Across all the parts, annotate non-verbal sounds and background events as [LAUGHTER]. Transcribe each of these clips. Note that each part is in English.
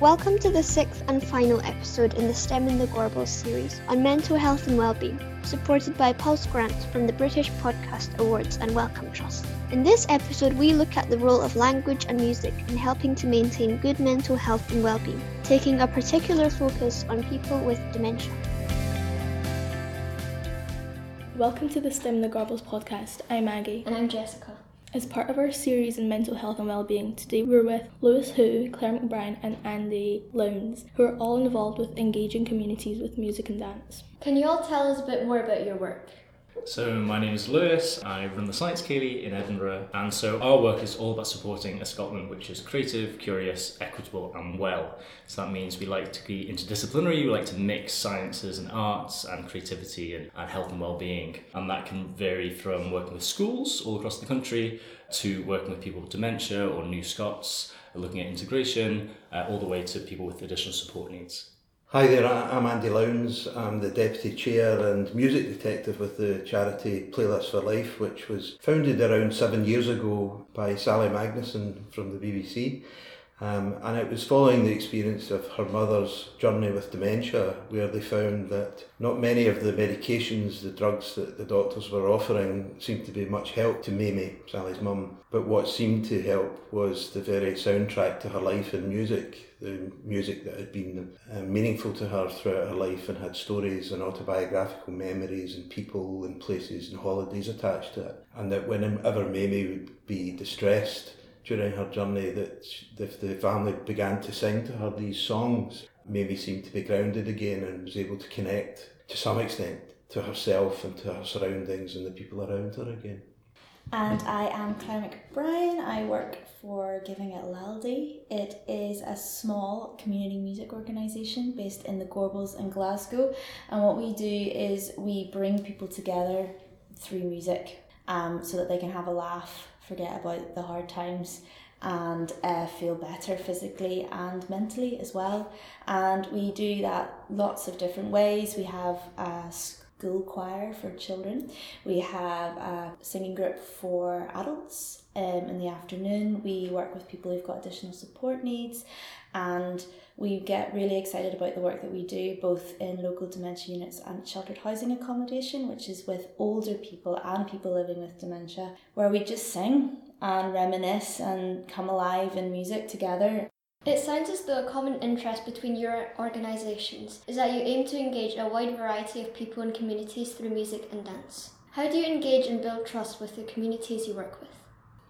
Welcome to the sixth and final episode in the STEM in the Gorbals series on mental health and wellbeing, supported by Pulse Grant from the British Podcast Awards and Wellcome Trust. In this episode, we look at the role of language and music in helping to maintain good mental health and well-being, taking a particular focus on people with dementia. Welcome to the STEM in the Gorbals podcast. I'm Maggie. And I'm Jessica. As part of our series in mental health and well-being, today we're with Lewis Hou, Claire McBrien and Andy Lowndes, who are all involved with engaging communities with music and dance. Can you all tell us a bit more about your work? So my name is Lewis, I run the Science Ceilidh in Edinburgh and so our work is all about supporting a Scotland which is creative, curious, equitable and well. So that means we like to be interdisciplinary, we like to mix sciences and arts and creativity and, and health and well-being and that can vary from working with schools all across the country to working with people with dementia or New Scots, looking at integration, uh, all the way to people with additional support needs. Hi there, I'm Andy Lowndes. I'm the Deputy Chair and Music Detective with the charity Playlists for Life, which was founded around seven years ago by Sally Magnusson from the BBC. Um, and it was following the experience of her mother's journey with dementia, where they found that not many of the medications, the drugs that the doctors were offering, seemed to be much help to Mamie, Sally's mum. But what seemed to help was the very soundtrack to her life in music, the music that had been uh, meaningful to her throughout her life and had stories and autobiographical memories and people and places and holidays attached to it. And that whenever Mamie would be distressed, during her journey that if the family began to sing to her these songs, Mamie seemed to be grounded again and was able to connect to some extent to herself and to her surroundings and the people around her again. And I am Claire McBrien. I work for Giving It Laldy. It is a small community music organisation based in the Gorbals in Glasgow. And what we do is we bring people together through music um, so that they can have a laugh forget about the hard times and uh, feel better physically and mentally as well. And we do that lots of different ways. We have a school choir for children, we have a singing group for adults. Um, in the afternoon, we work with people who've got additional support needs, and we get really excited about the work that we do both in local dementia units and sheltered housing accommodation, which is with older people and people living with dementia, where we just sing and reminisce and come alive in music together. It sounds as though a common interest between your organisations is that you aim to engage a wide variety of people and communities through music and dance. How do you engage and build trust with the communities you work with?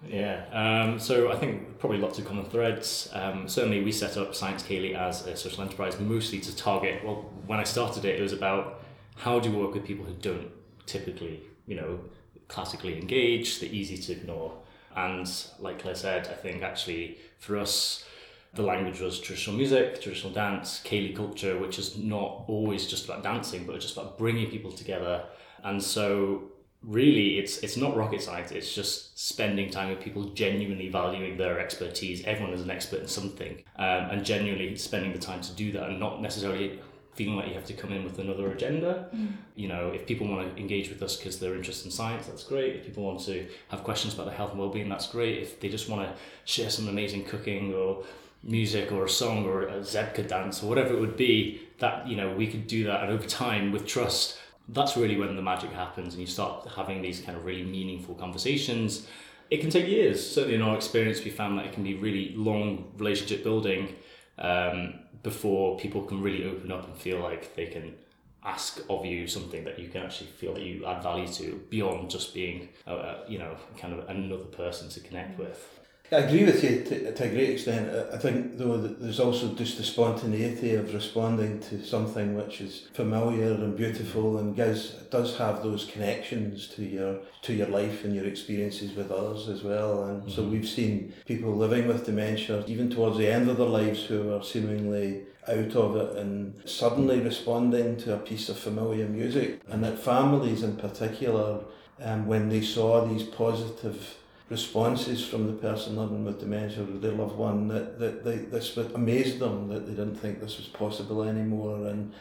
Yeah, um, so I think probably lots of common threads. Um, certainly, we set up Science Ceilidh as a social enterprise mostly to target. Well, when I started it, it was about how do you work with people who don't typically, you know, classically engage. They're easy to ignore, and like Claire said, I think actually for us, the language was traditional music, traditional dance, Ceilidh culture, which is not always just about dancing, but just about bringing people together. And so really it's it's not rocket science it's just spending time with people genuinely valuing their expertise everyone is an expert in something um, and genuinely spending the time to do that and not necessarily feeling like you have to come in with another agenda mm. you know if people want to engage with us because they're interested in science that's great if people want to have questions about their health and well-being that's great if they just want to share some amazing cooking or music or a song or a zebka dance or whatever it would be that you know we could do that and over time with trust that's really when the magic happens and you start having these kind of really meaningful conversations. It can take years. Certainly in our experience, we found that it can be really long relationship building um, before people can really open up and feel like they can ask of you something that you can actually feel that you add value to beyond just being, uh, you know, kind of another person to connect with. I agree with you to, to a great extent. I think, though, that there's also just the spontaneity of responding to something which is familiar and beautiful and gives, does have those connections to your to your life and your experiences with others as well. And mm-hmm. so we've seen people living with dementia, even towards the end of their lives, who are seemingly out of it and suddenly responding to a piece of familiar music. And that families in particular, um, when they saw these positive responses from the person living with dementia or their loved one that, that they, this amazed them that they didn't think this was possible anymore and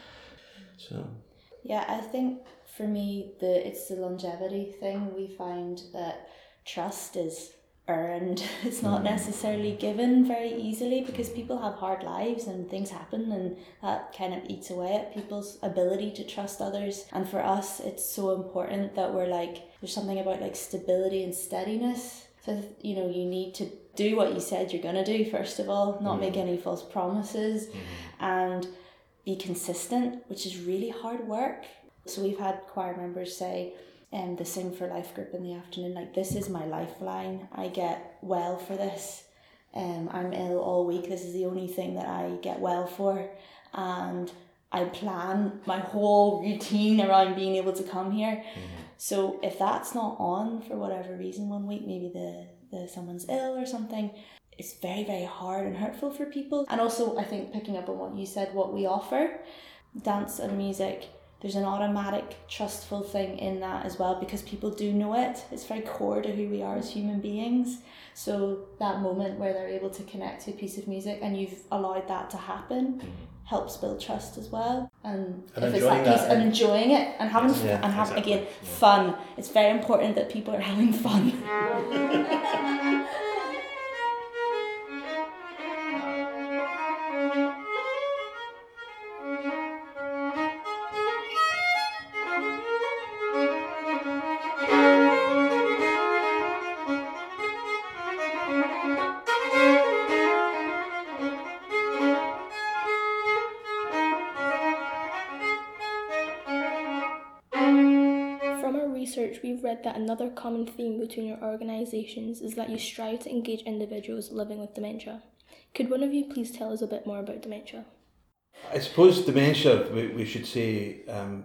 so yeah I think for me the it's the longevity thing we find that trust is earned. [LAUGHS] It's not mm. necessarily given very easily because people have hard lives and things happen, and that kind of eats away at people's ability to trust others. And for us, it's so important that we're like, there's something about like stability and steadiness. So, you know, you need to do what you said you're going to do, first of all, not make any false promises, and be consistent, which is really hard work. So, we've had choir members say, um, the Sing for Life group in the afternoon. Like, this is my lifeline. I get well for this. Um, I'm ill all week. This is the only thing that I get well for. And I plan my whole routine around being able to come here. So if that's not on for whatever reason one week, maybe the, the someone's ill or something, it's very, very hard and hurtful for people. And also I think picking up on what you said, what we offer, dance and music, there's an automatic trustful thing in that as well because people do know it. It's very core to who we are as human beings. So that moment where they're able to connect to a piece of music and you've allowed that to happen mm-hmm. Helps build trust as well. And, And if it's enjoying that piece and and- enjoying it and having Yeah, and having exactly. again fun. It's very important that people are having fun. [LAUGHS] research, we've read that another common theme between your organisations is that you strive to engage individuals living with dementia. Could one of you please tell us a bit more about dementia? I suppose dementia, we, we should say um,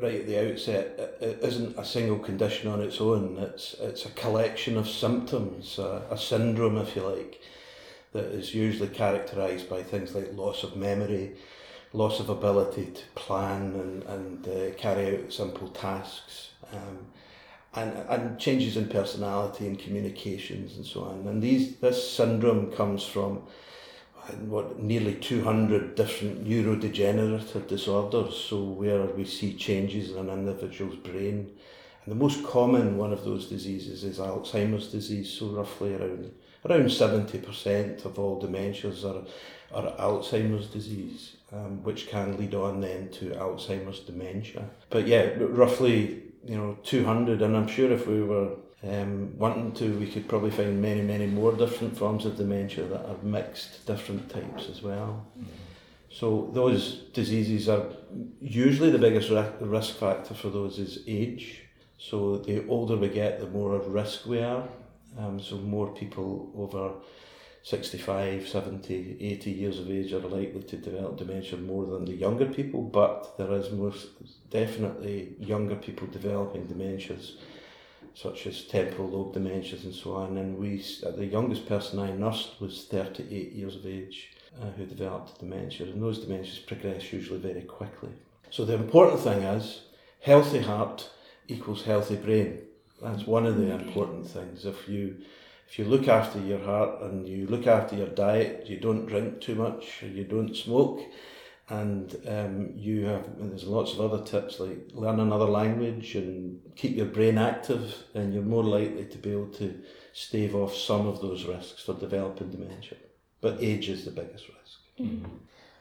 right at the outset, i- i- isn't a single condition on its own. It's it's a collection of symptoms, a, a syndrome, if you like, that is usually characterised by things like loss of memory, loss of ability to plan and, and uh, carry out simple tasks, um, and, and changes in personality and communications and so on. And these this syndrome comes from what nearly 200 different neurodegenerative disorders. So where we see changes in an individual's brain. And the most common one of those diseases is Alzheimer's disease. So roughly around around 70% of all dementias are, are Alzheimer's disease um, which can lead on then to Alzheimer's dementia. But yeah roughly you know 200 and I'm sure if we were um, wanting to, we could probably find many, many more different forms of dementia that are mixed different types as well. So those diseases are usually the biggest ri- risk factor for those is age. So the older we get, the more at risk we are. Um, so more people over 65, 70, 80 years of age are likely to develop dementia more than the younger people, but there is most definitely younger people developing dementias such as temporal lobe dementias and so on. And we, uh, the youngest person I nursed was 38 years of age uh, who developed dementia, and those dementias progress usually very quickly. So the important thing is healthy heart equals healthy brain. That's one of the important things. If you if you look after your heart and you look after your diet, you don't drink too much, you don't smoke, and um, you have and there's lots of other tips like learn another language and keep your brain active, and you're more likely to be able to stave off some of those risks for developing dementia. But age is the biggest risk.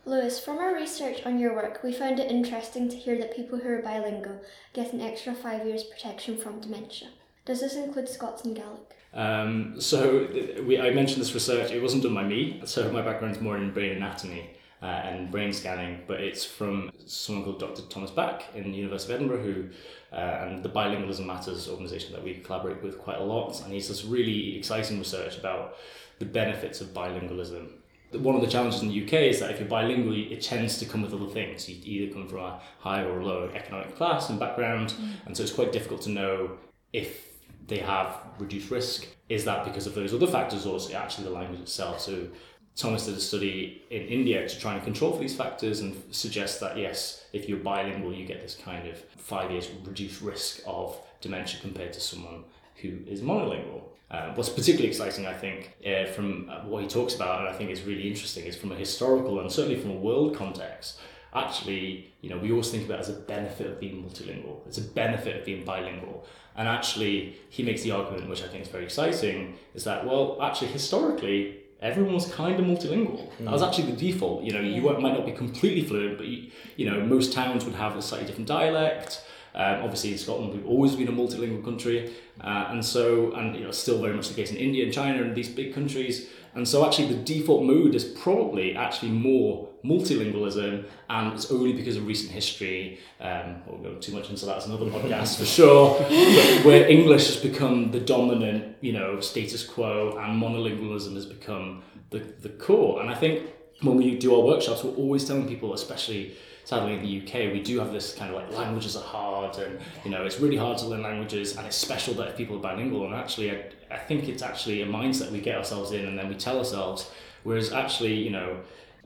Lewis, from our research on your work, we found it interesting to hear that people who are bilingual get an extra five years protection from dementia. Does this include Scots and Gaelic? Um, so we, I mentioned this research. It wasn't done by me. So my background is more in brain anatomy uh, and brain scanning, but it's from someone called Dr. Thomas Bak in the University of Edinburgh, who uh, and the Bilingualism Matters organisation that we collaborate with quite a lot. And he's this really exciting research about the benefits of bilingualism. One of the challenges in the UK is that if you're bilingual, it tends to come with other things. You either come from a higher or lower economic class and background, and so it's quite difficult to know if they have reduced risk. Is that because of those other factors, or is it actually the language itself? So Thomas did a study in India to try and control for these factors and suggest that yes, if you're bilingual, you get this kind of five years reduced risk of dementia compared to someone who is monolingual. Uh, what's particularly exciting, I think, uh, from what he talks about, and I think is really interesting, is from a historical and certainly from a world context, actually, you know, we always think about it as a benefit of being multilingual. It's a benefit of being bilingual. And actually, he makes the argument, which I think is very exciting, is that, well, actually, historically, everyone was kind of multilingual. That was actually the default. You know, you might not be completely fluent, but you, you know, most towns would have a slightly different dialect. Um, obviously, in Scotland, we've always been a multilingual country, uh, and so, and you know, still very much the case in India and China and these big countries. And so, actually, the default mood is probably actually more multilingualism, and it's only because of recent history. Um, won't go too much into that as another podcast for sure, [LAUGHS] where English has become the dominant, you know, status quo, and monolingualism has become the the core. And I think when we do our workshops, we're always telling people, especially sadly in the UK, we do have this kind of like languages are hard, and you know it's really hard to learn languages, and it's special that if people are bilingual. And actually, I, I think it's actually a mindset we get ourselves in, and then we tell ourselves. Whereas actually, you know,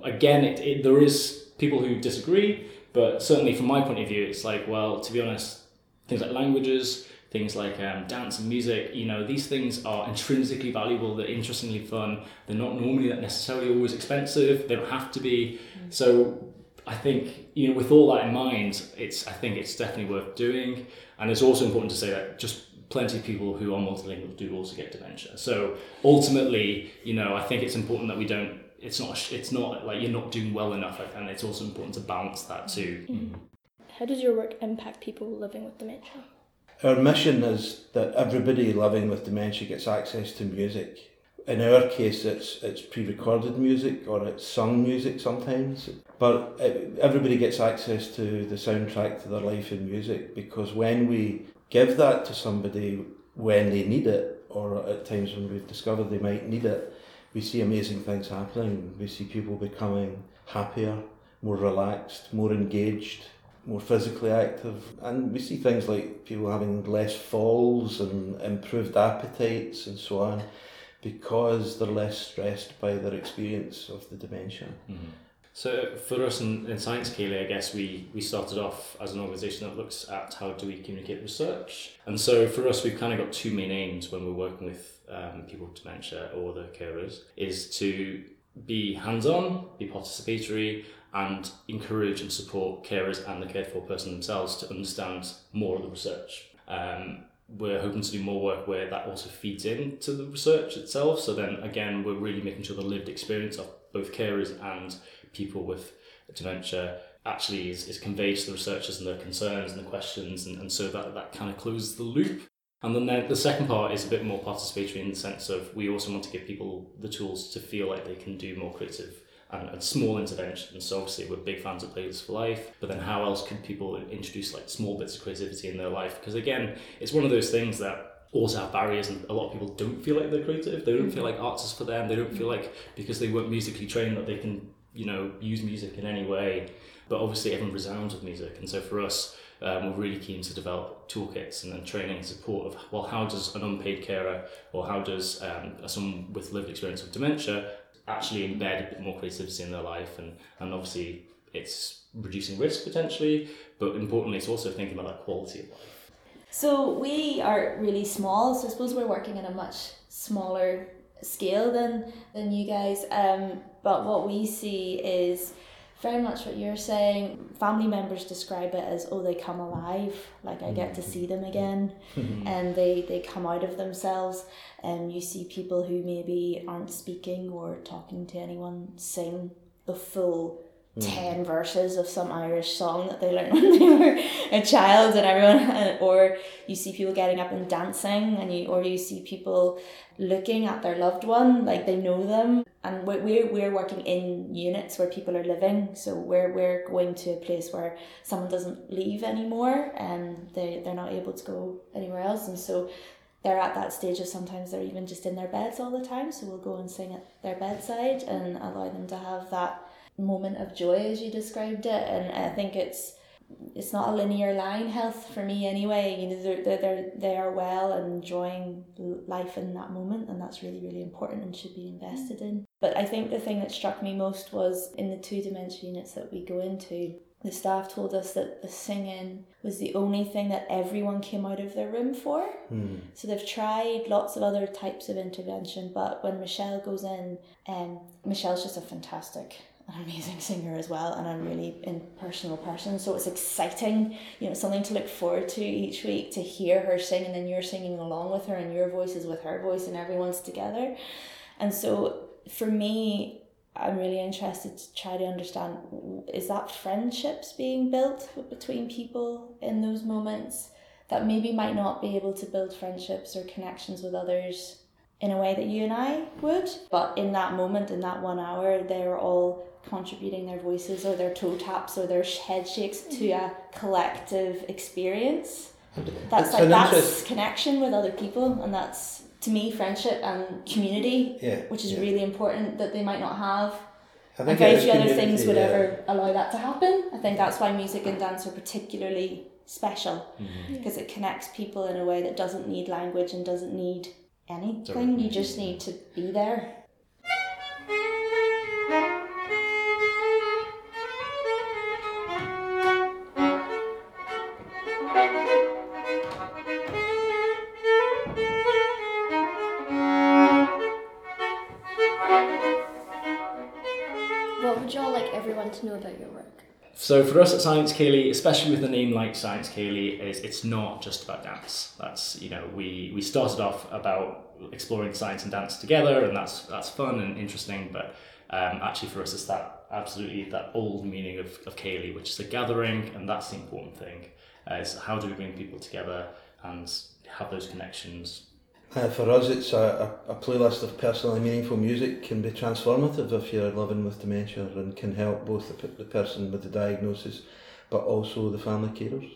again, it, it, there is people who disagree, but certainly from my point of view, it's like, well, to be honest, things like languages, things like um, dance and music, you know, these things are intrinsically valuable, they're interestingly fun, they're not normally that necessarily always expensive, they don't have to be. So I think, you know, with all that in mind, it's I think it's definitely worth doing. And it's also important to say that just plenty of people who are multilingual do also get dementia. So ultimately, you know, I think it's important that we don't it's not it's not like you're not doing well enough and it's also important to balance that too. Mm-hmm. How does your work impact people living with dementia? Our mission is that everybody living with dementia gets access to music. In our case, it's it's pre-recorded music or it's sung music sometimes. But everybody gets access to the soundtrack to their life in music because when we give that to somebody when they need it, or at times when we've discovered they might need it, we see amazing things happening. We see people becoming happier, more relaxed, more engaged, more physically active. And we see things like people having less falls and improved appetites and so on because they're less stressed by their experience of the dementia. Mm-hmm. So for us in, in Science Ceilidh, I guess we, we started off as an organisation that looks at how do we communicate research. And so for us, we've kind of got two main aims when we're working with um, people with dementia or the carers, is to be hands-on, be participatory, and encourage and support carers and the cared for person themselves to understand more of the research. Um, we're hoping to do more work where that also feeds into the research itself. So then again, we're really making sure the lived experience of both carers and people with dementia actually is, is conveyed to the researchers and their concerns and the questions and, and so that, that kind of closes the loop. And then the, the second part is a bit more participatory in the sense of we also want to give people the tools to feel like they can do more creative and, and small interventions. So obviously we're big fans of Playlists for Life, but then how else can people introduce like small bits of creativity in their life? Because again, it's one of those things that also have barriers and a lot of people don't feel like they're creative. They don't feel like arts is for them. They don't feel like because they weren't musically trained that they can, you know, use music in any way. But obviously everyone resounds with music. And so for us, um, we're really keen to develop toolkits and then training and support of well how does an unpaid carer or how does um, someone with lived experience of dementia actually embed a bit more creativity in their life and, and obviously it's reducing risk potentially but importantly it's also thinking about that quality of life So we are really small, so I suppose we're working in a much smaller scale than than you guys. Um, but what we see is very much what you're saying. Family members describe it as, oh, they come alive. Like I get to mm-hmm. see them again, mm-hmm. and they they come out of themselves. And you see people who maybe aren't speaking or talking to anyone sing the full 10 verses of some Irish song that they learned [LAUGHS] when they were a child and everyone [LAUGHS] or you see people getting up and dancing and you or you see people looking at their loved one like they know them. And we're, we're, working in units where people are living so we're, we're going to a place where someone doesn't leave anymore and they, they're not able to go anywhere else. And so they're at that stage of sometimes they're even just in their beds all the time so we'll go and sing at their bedside and allow them to have that moment of joy as you described it and i think it's it's not a linear line health for me anyway. You know they're, they're, they're they are well and enjoying life in that moment and that's really really important and should be invested in. But i think the thing that struck me most was in the two dementia units that we go into the staff told us that the singing was the only thing that everyone came out of their room for. So they've tried lots of other types of intervention, but when Michelle goes in, um, Michelle's just a fantastic an amazing singer as well and a really impersonal person. So it's exciting, you know, something to look forward to each week to hear her sing and then you're singing along with her and your voice is with her voice and everyone's together. And so for me, I'm really interested to try to understand is that friendships being built between people in those moments that maybe might not be able to build friendships or connections with others in a way that you and I would. But in that moment, in that one hour, they're all contributing their voices or their toe taps or their head shakes to a collective experience. That's It's like that's interest- connection with other people, and that's to me friendship and community, Yeah, which is yeah. really important that they might not have. I think very few other things would yeah. ever allow that to happen. I think that's why music and dance are particularly special Mm-hmm. because it connects people in a way that doesn't need language and doesn't need anything. You just need to be there. What would y'all like everyone to know about your work? So for us at Science Ceilidh, especially with a name like Science Ceilidh, is it's not just about dance. That's you know we we started off about exploring science and dance together, and that's that's fun and interesting. But um, actually for us, it's that absolutely that old meaning of of Ceilidh, which is a gathering, and that's the important thing. Uh, is how do we bring people together and have those connections Uh, for us, it's a, a, a playlist of personally meaningful music can be transformative if you're living with dementia and can help both the, the person with the diagnosis but also the family carers.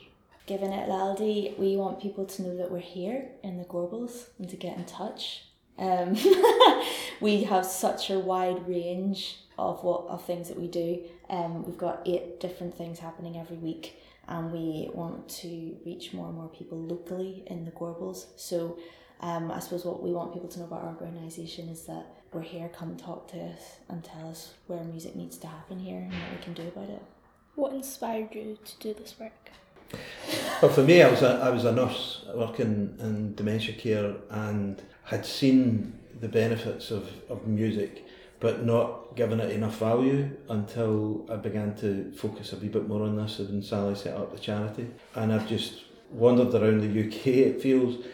Giving It Laldy, we want people to know that we're here in the Gorbals and to get in touch. Um, [LAUGHS] we have such a wide range of what of things that we do. Um, we've got eight different things happening every week, and we want to reach more and more people locally in the Gorbals. So, um, I suppose what we want people to know about our organisation is that we're here. Come talk to us and tell us where music needs to happen here and what we can do about it. What inspired you to do this work? Well, for me, I was a, I was a nurse working in dementia care and had seen the benefits of, of music, but not given it enough value until I began to focus a wee bit more on this when Sally set up the charity. And I've just wandered around the UK, it feels,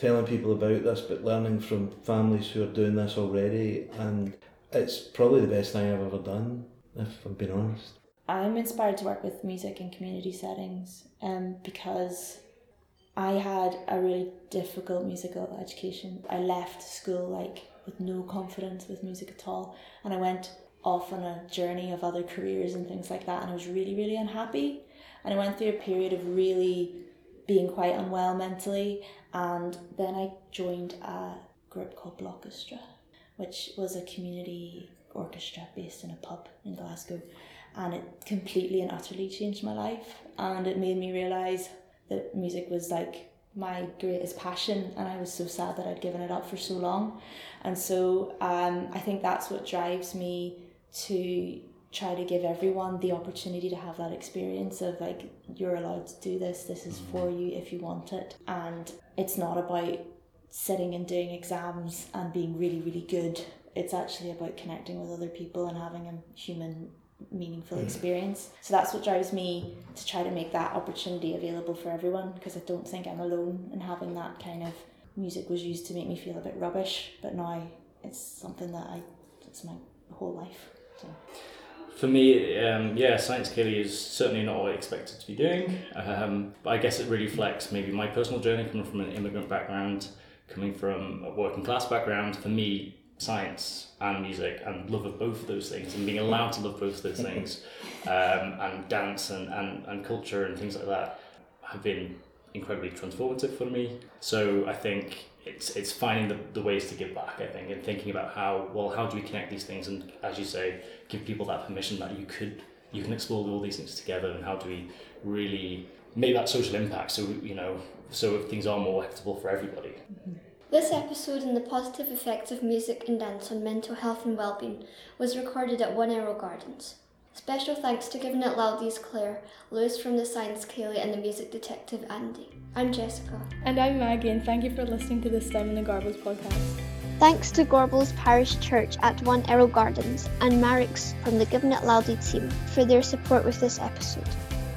telling people about this, but learning from families who are doing this already. And it's probably the best thing I've ever done, if I'm being honest. I'm inspired to work with music in community settings um, because I had a really difficult musical education. I left school like with no confidence with music at all, and I went off on a journey of other careers and things like that, and I was really, really unhappy. And I went through a period of really being quite unwell mentally, and then I joined a group called Blockestra, which was a community orchestra based in a pub in Glasgow. And it completely and utterly changed my life. And it made me realize that music was like my greatest passion. And I was so sad that I'd given it up for so long. And so um, I think that's what drives me to try to give everyone the opportunity to have that experience of like you're allowed to do this this is for mm-hmm. you if you want it and it's not about sitting and doing exams and being really really good it's actually about connecting with other people and having a human meaningful mm-hmm. experience. So that's what drives me to try to make that opportunity available for everyone because I don't think I'm alone in having that kind of music was used to make me feel a bit rubbish, but now it's something that I it's my whole life. So For me, um, yeah, Science Ceilidh is certainly not what I expected to be doing. Um, but I guess it really reflects maybe my personal journey coming from an immigrant background, coming from a working class background. For me, science and music and love of both of those things and being allowed to love both of those things [LAUGHS] um, and dance and, and, and culture and things like that have been incredibly transformative for me. So I think it's it's finding the, the ways to give back, I think, and thinking about how well how do we connect these things and as you say, give people that permission that you could you can explore all these things together and how do we really make that social impact so you know so if things are more equitable for everybody. Mm-hmm. This episode on the positive effects of music and dance on mental health and well-being was recorded at One Errol Gardens. Special thanks to Giving It Laldy's Claire, Lewis from the Science Ceilidh and the music detective Andy. I'm Jessica. And I'm Maggie, and thank you for listening to the STEM in the Gorbals podcast. Thanks to Gorbals Parish Church at One Errol Gardens and Marix from the Giving It Laldy team for their support with this episode.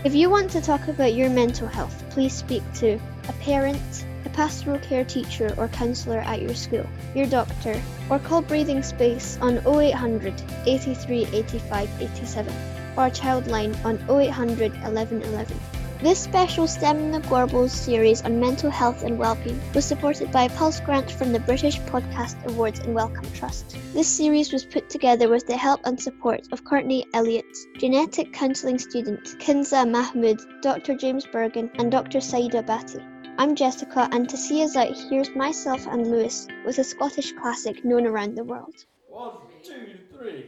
If you want to talk about your mental health, please speak to a parent, a pastoral care teacher or counsellor at your school, your doctor, or call Breathing Space on 0800 83 85 87 or Childline on 0800 11 11. This special STEM in the Gorbals series on mental health and well-being was supported by a Pulse grant from the British Podcast Awards and Wellcome Trust. This series was put together with the help and support of Courtney Elliott, genetic counselling student Kinza Mahmood, Dr. James Bergen, and Dr. Saida Bati. I'm Jessica, and to see us out, here's myself and Lewis with a Scottish classic known around the world. One, two, three.